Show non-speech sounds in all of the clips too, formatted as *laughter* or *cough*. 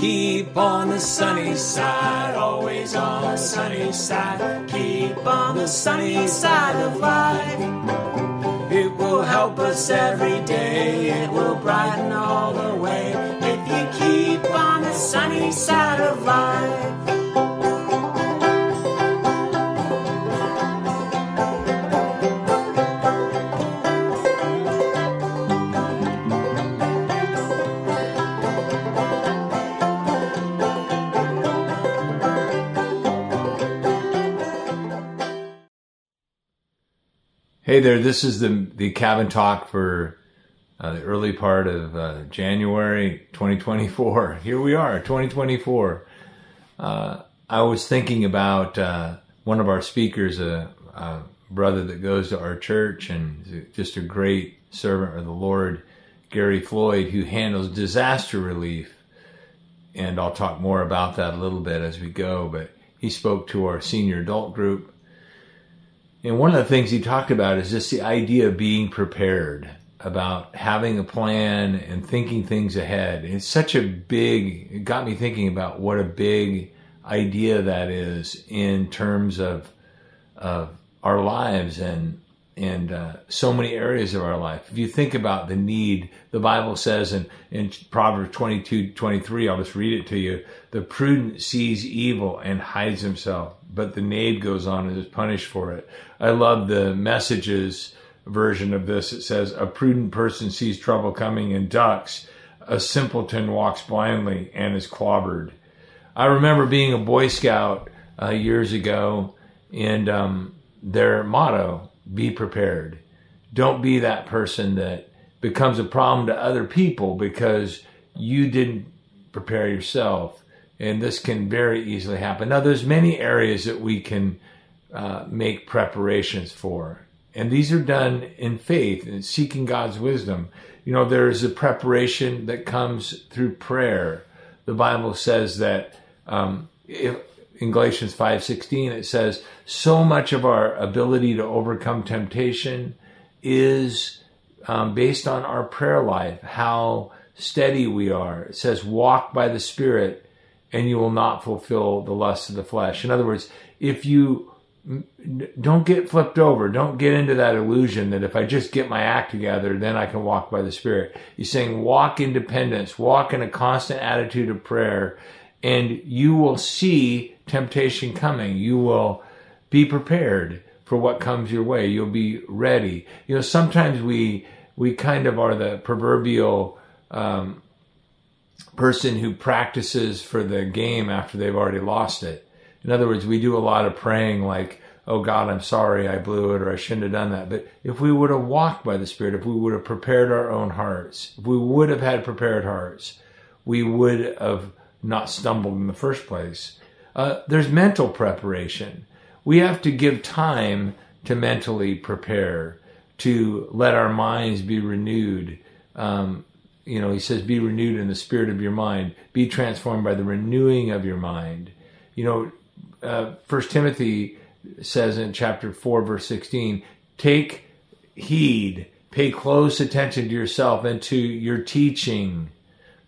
Keep on the sunny side, always on the sunny side. Keep on the sunny side of life. It will help us every day, it will brighten all the way. If you keep on the sunny side of life. Hey there, this is the the cabin talk for uh, the early part of uh, January 2024. *laughs* Here we are, 2024. Uh, I was thinking about uh, one of our speakers, a, a, brother that goes to our church and just a great servant of the Lord, Gary Floyd, who handles disaster relief. And I'll talk more about that a little bit as we go. But he spoke to our senior adult group and one of the things he talked about is just the idea of being prepared, about having a plan and thinking things ahead. It's such a big, it got me thinking about what a big idea that is in terms of, of our lives and, and uh, so many areas of our life. If you think about the need, the Bible says in, in Proverbs 22, 23, I'll just read it to you. The prudent sees evil and hides himself, but the knave goes on and is punished for it. I love the Message's version of this. It says, A prudent person sees trouble coming and ducks. A simpleton walks blindly and is clobbered. I remember being a Boy Scout uh, years ago, and um, their motto, be prepared. Don't be that person that becomes a problem to other people because you didn't prepare yourself and this can very easily happen. Now, there's many areas that we can uh, make preparations for, and these are done in faith and seeking God's wisdom. You know, there's a preparation that comes through prayer. The Bible says that um, if, in Galatians 5:16 it says so much of our ability to overcome temptation is um, based on our prayer life, how steady we are. It says walk by the Spirit and you will not fulfill the lust of the flesh. In other words, if you don't get flipped over, don't get into that illusion that if I just get my act together, then I can walk by the Spirit. He's saying walk in dependence, walk in a constant attitude of prayer, and you will see temptation coming. You will be prepared for what comes your way. You'll be ready. You know, sometimes we we kind of are the proverbial um, person who practices for the game after they've already lost it. In other words, we do a lot of praying like, oh God, I'm sorry I blew it or I shouldn't have done that. But if we would have walked by the Spirit, if we would have prepared our own hearts, if we would have had prepared hearts, we would have not stumbled in the first place. Uh, there's mental preparation. We have to give time to mentally prepare, to let our minds be renewed. Um, you know, he says, be renewed in the spirit of your mind, be transformed by the renewing of your mind. You know, uh, First Timothy says in chapter four, verse sixteen, take heed, pay close attention to yourself and to your teaching,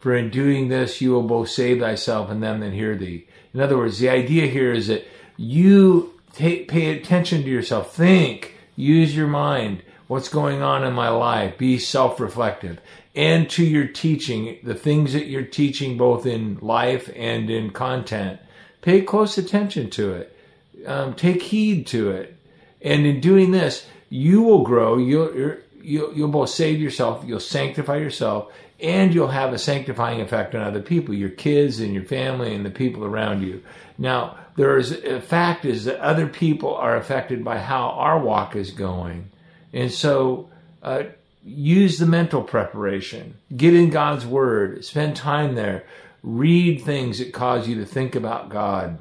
for in doing this you will both save thyself and them that hear thee. In other words, the idea here is that you take, pay attention to yourself, think, use your mind. What's going on in my life? Be self reflective and to your teaching, the things that you're teaching both in life and in content. Pay close attention to it. Um, take heed to it. And in doing this, you will grow. You'll, you'll, you'll both save yourself, you'll sanctify yourself, and you'll have a sanctifying effect on other people, your kids and your family and the people around you. Now, there is a fact is that other people are affected by how our walk is going. And so, uh, use the mental preparation, get in God's Word, spend time there, read things that cause you to think about God.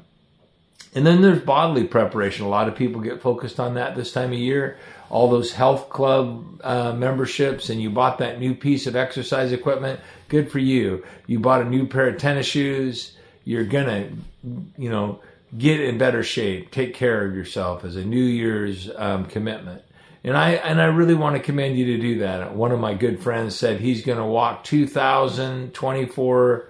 And then there's bodily preparation. A lot of people get focused on that this time of year. All those health club uh, memberships, and you bought that new piece of exercise equipment. Good for you. You bought a new pair of tennis shoes. You're gonna, you know, get in better shape. Take care of yourself as a New Year's um, commitment. And I and I really want to commend you to do that. One of my good friends said he's going to walk 2,024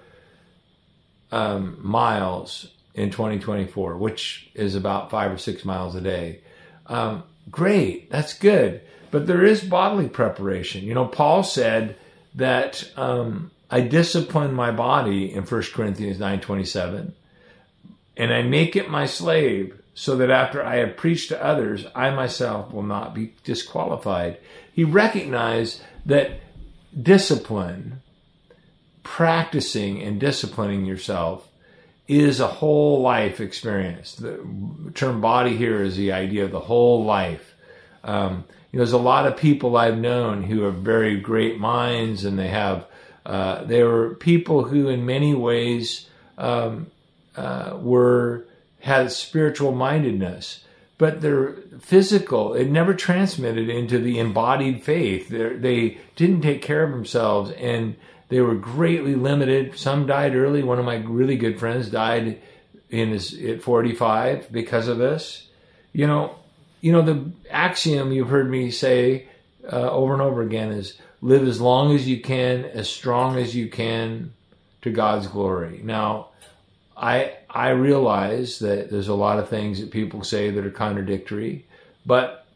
um, miles in 2024, which is about five or six miles a day. Um, great, that's good. But there is bodily preparation. You know, Paul said that um, I discipline my body in 1 Corinthians 9:27, and I make it my slave, so that after I have preached to others, I myself will not be disqualified. He recognized that discipline, practicing and disciplining yourself, is a whole life experience. The term body here is the idea of the whole life. Um, you know, there's a lot of people I've known who have very great minds, and they have uh, they were people who, in many ways, um, uh, were had spiritual mindedness, but their physical it never transmitted into the embodied faith. They're, they did not take care of themselves, and they were greatly limited. Some died early. One of my really good friends died in his at 45 because of this. You know, you know the axiom you've heard me say uh, over and over again is live as long as you can, as strong as you can to God's glory. Now, I I realize that there's a lot of things that people say that are contradictory, but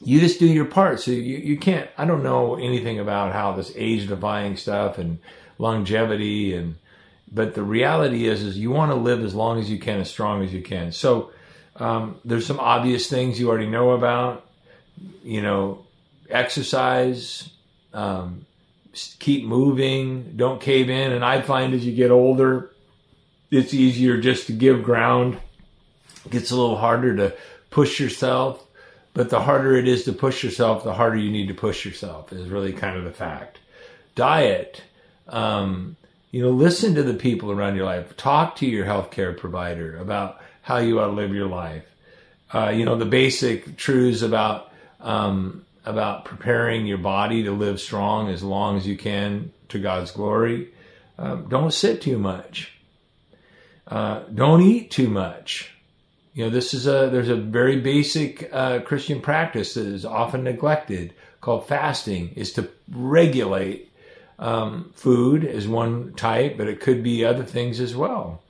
you just do your part. So you, you can't, I don't know anything about how this age defying stuff and longevity and, but the reality is, is you want to live as long as you can, as strong as you can. So, um, there's some obvious things you already know about, you know, exercise, um, keep moving, don't cave in. And I find as you get older, it's easier just to give ground. It gets a little harder to push yourself. But the harder it is to push yourself, the harder you need to push yourself, is really kind of the fact. Diet. Um, you know, listen to the people around your life. Talk to your healthcare provider about how you ought to live your life. Uh, you know, the basic truths about um, about preparing your body to live strong as long as you can to God's glory. Um, don't sit too much. Uh, don't eat too much. You know, this is a there's a very basic uh, Christian practice that is often neglected called fasting. Is to regulate um, food as one type, but it could be other things as well.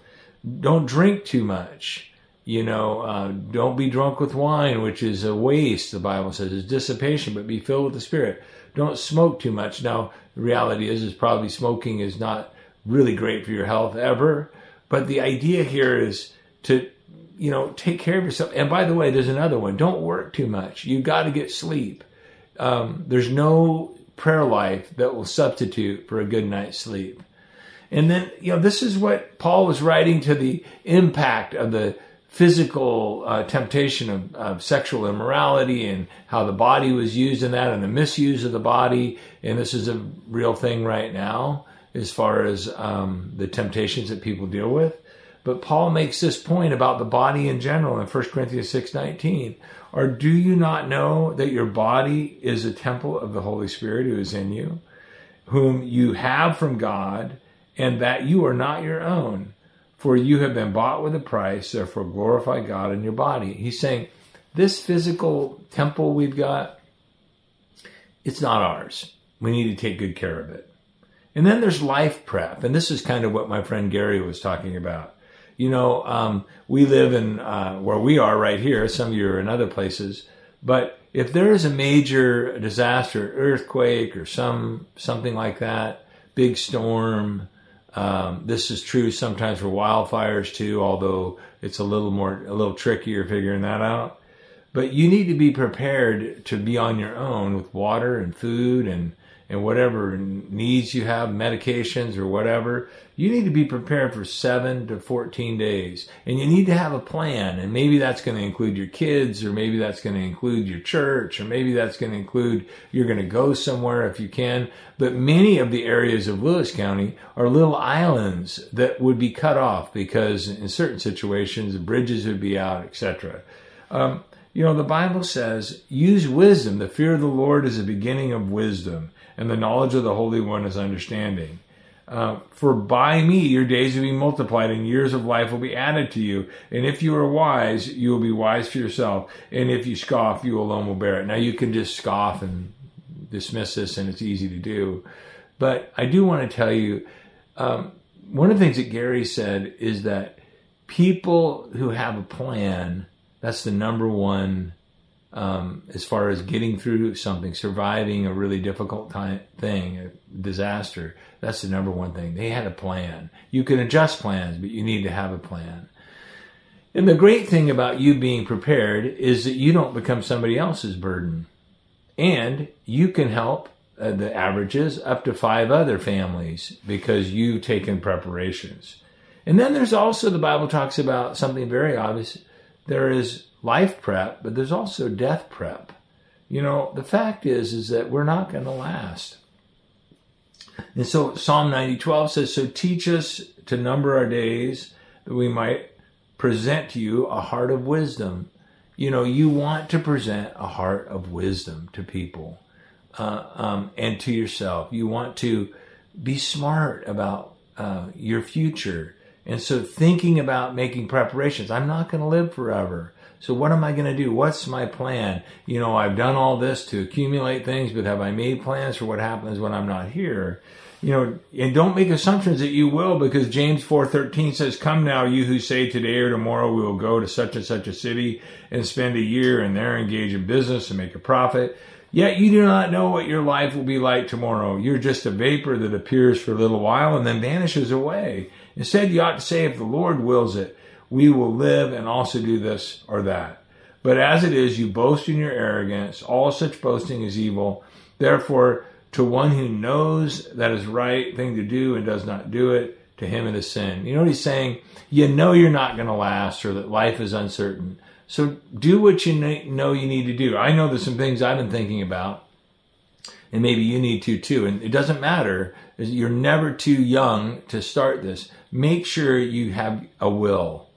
Don't drink too much. You know, uh, don't be drunk with wine, which is a waste, the Bible says, is dissipation, but be filled with the Spirit. Don't smoke too much. Now, the reality is, is probably smoking is not really great for your health ever, but the idea here is to, you know, take care of yourself. And by the way, there's another one. Don't work too much. You got to get sleep. Um, there's no prayer life that will substitute for a good night's sleep. And then, you know, this is what Paul was writing to the impact of the physical uh, temptation of, of, sexual immorality and how the body was used in that and the misuse of the body. And this is a real thing right now as far as um, the temptations that people deal with. But Paul makes this point about the body in general in 1 Corinthians 6:19. Or do you not know that your body is a temple of the Holy Spirit who is in you, whom you have from God, and that you are not your own? For you have been bought with a price, therefore glorify God in your body. He's saying, this physical temple we've got, it's not ours. We need to take good care of it. And then there's life prep. And this is kind of what my friend Gary was talking about. You know, um, we live in uh, where we are right here. Some of you are in other places. But if there is a major disaster, earthquake or some something like that, big storm, um, this is true sometimes for wildfires too, although it's a little more, a little trickier figuring that out. But you need to be prepared to be on your own with water and food and and whatever needs you have, medications or whatever, you need to be prepared for seven to 14 days. And you need to have a plan. And maybe that's going to include your kids, or maybe that's going to include your church, or maybe that's going to include you're going to go somewhere if you can. But many of the areas of Lewis County are little islands that would be cut off because in certain situations, bridges would be out, etc. Um, you know, the Bible says, use wisdom. The fear of the Lord is the beginning of wisdom and the knowledge of the Holy One is understanding. Uh, for by me your days will be multiplied and years of life will be added to you. And if you are wise, you will be wise for yourself. And if you scoff, you alone will bear it. Now you can just scoff and dismiss this and it's easy to do. But I do want to tell you, um, one of the things that Gary said is that people who have a plan, that's the number one um, as far as getting through something, surviving a really difficult time, thing, a disaster. That's the number one thing. They had a plan. You can adjust plans, but you need to have a plan. And the great thing about you being prepared is that you don't become somebody else's burden. And you can help uh, the averages up to five other families because you've taken preparations. And then there's also, the Bible talks about something very obvious. There is life prep, but there's also death prep. You know, the fact is, is that we're not going to last. And so Psalm 90, 12 says, So teach us to number our days that we might present to you a heart of wisdom. You know, you want to present a heart of wisdom to people uh, um, and to yourself. You want to be smart about uh, your future. And so thinking about making preparations. I'm not going to live forever. So what am I going to do? What's my plan? You know, I've done all this to accumulate things, but have I made plans for what happens when I'm not here? You know, and don't make assumptions that you will because James 4:13 says, "Come now, you who say today or tomorrow we will go to such and such a city and spend a year and there engage in business and make a profit." Yet you do not know what your life will be like tomorrow. You're just a vapor that appears for a little while and then vanishes away. Instead, you ought to say, if the Lord wills it, we will live and also do this or that. But as it is, you boast in your arrogance. All such boasting is evil. Therefore, to one who knows that is right thing to do and does not do it, to him it is sin. You know what he's saying? You know you're not going to last or that life is uncertain. So do what you know you need to do. I know there's some things I've been thinking about, and maybe you need to too. And it doesn't matter. You're never too young to start this. Make sure you have a will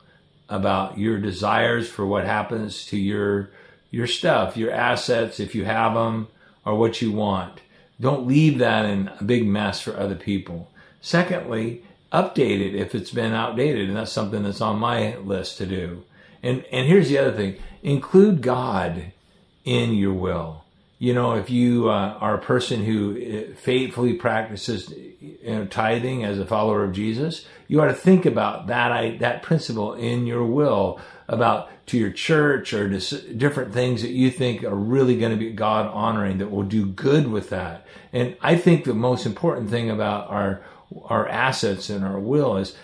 about your desires for what happens to your your stuff, your assets, if you have them, or what you want. Don't leave that in a big mess for other people. Secondly, update it if it's been outdated, and that's something that's on my list to do. And and here's the other thing: include God in your will. You know, if you uh, are a person who uh, faithfully practices you know, tithing as a follower of Jesus, you ought to think about that I, that principle in your will about to your church or different things that you think are really going to be God honoring that will do good with that. And I think the most important thing about our our assets and our will is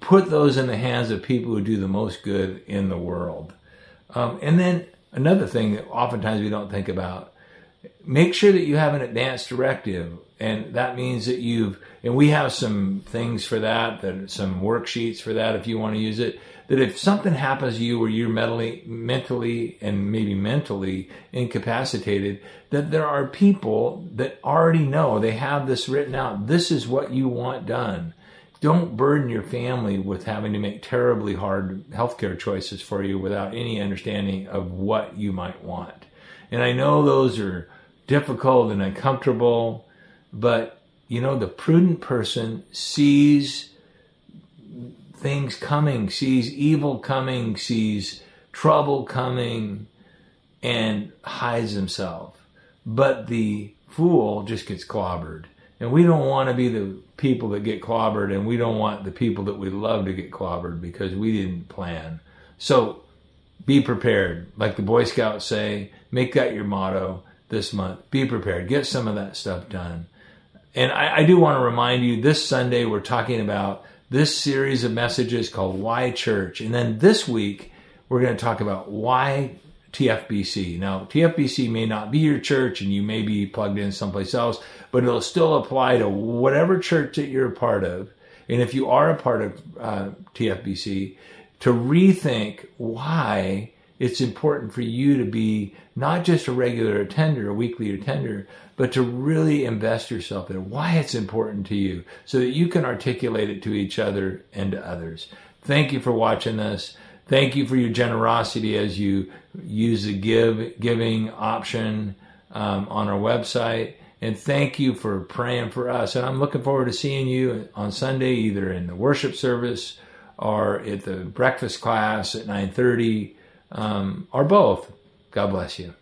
put those in the hands of people who do the most good in the world. Um, and then another thing that oftentimes we don't think about make sure that you have an advance directive and that means that you've and we have some things for that that some worksheets for that if you want to use it that if something happens to you where you're mentally mentally and maybe mentally incapacitated that there are people that already know they have this written out this is what you want done. Don't burden your family with having to make terribly hard healthcare choices for you without any understanding of what you might want. And i know those are difficult and uncomfortable but, you know, the prudent person sees things coming, sees evil coming, sees trouble coming, and hides himself. But the fool just gets clobbered. And we don't want to be the people that get clobbered, and we don't want the people that we love to get clobbered because we didn't plan. So be prepared. Like the Boy Scouts say, make that your motto this month. Be prepared. Get some of that stuff done. And I, I do want to remind you this Sunday we're talking about this series of messages called Why Church. And then this week we're going to talk about why TFBC. Now, TFBC may not be your church and you may be plugged in someplace else, but it'll still apply to whatever church that you're a part of. And if you are a part of uh, TFBC, to rethink why it's important for you to be not just a regular attender, a weekly attender, but to really invest yourself in why it's important to you so that you can articulate it to each other and to others. Thank you for watching this. Thank you for your generosity as you use the give giving option um, on our website. And thank you for praying for us. And I'm looking forward to seeing you on Sunday, either in the worship service or at the breakfast class at 9:30, um, or both. God bless you.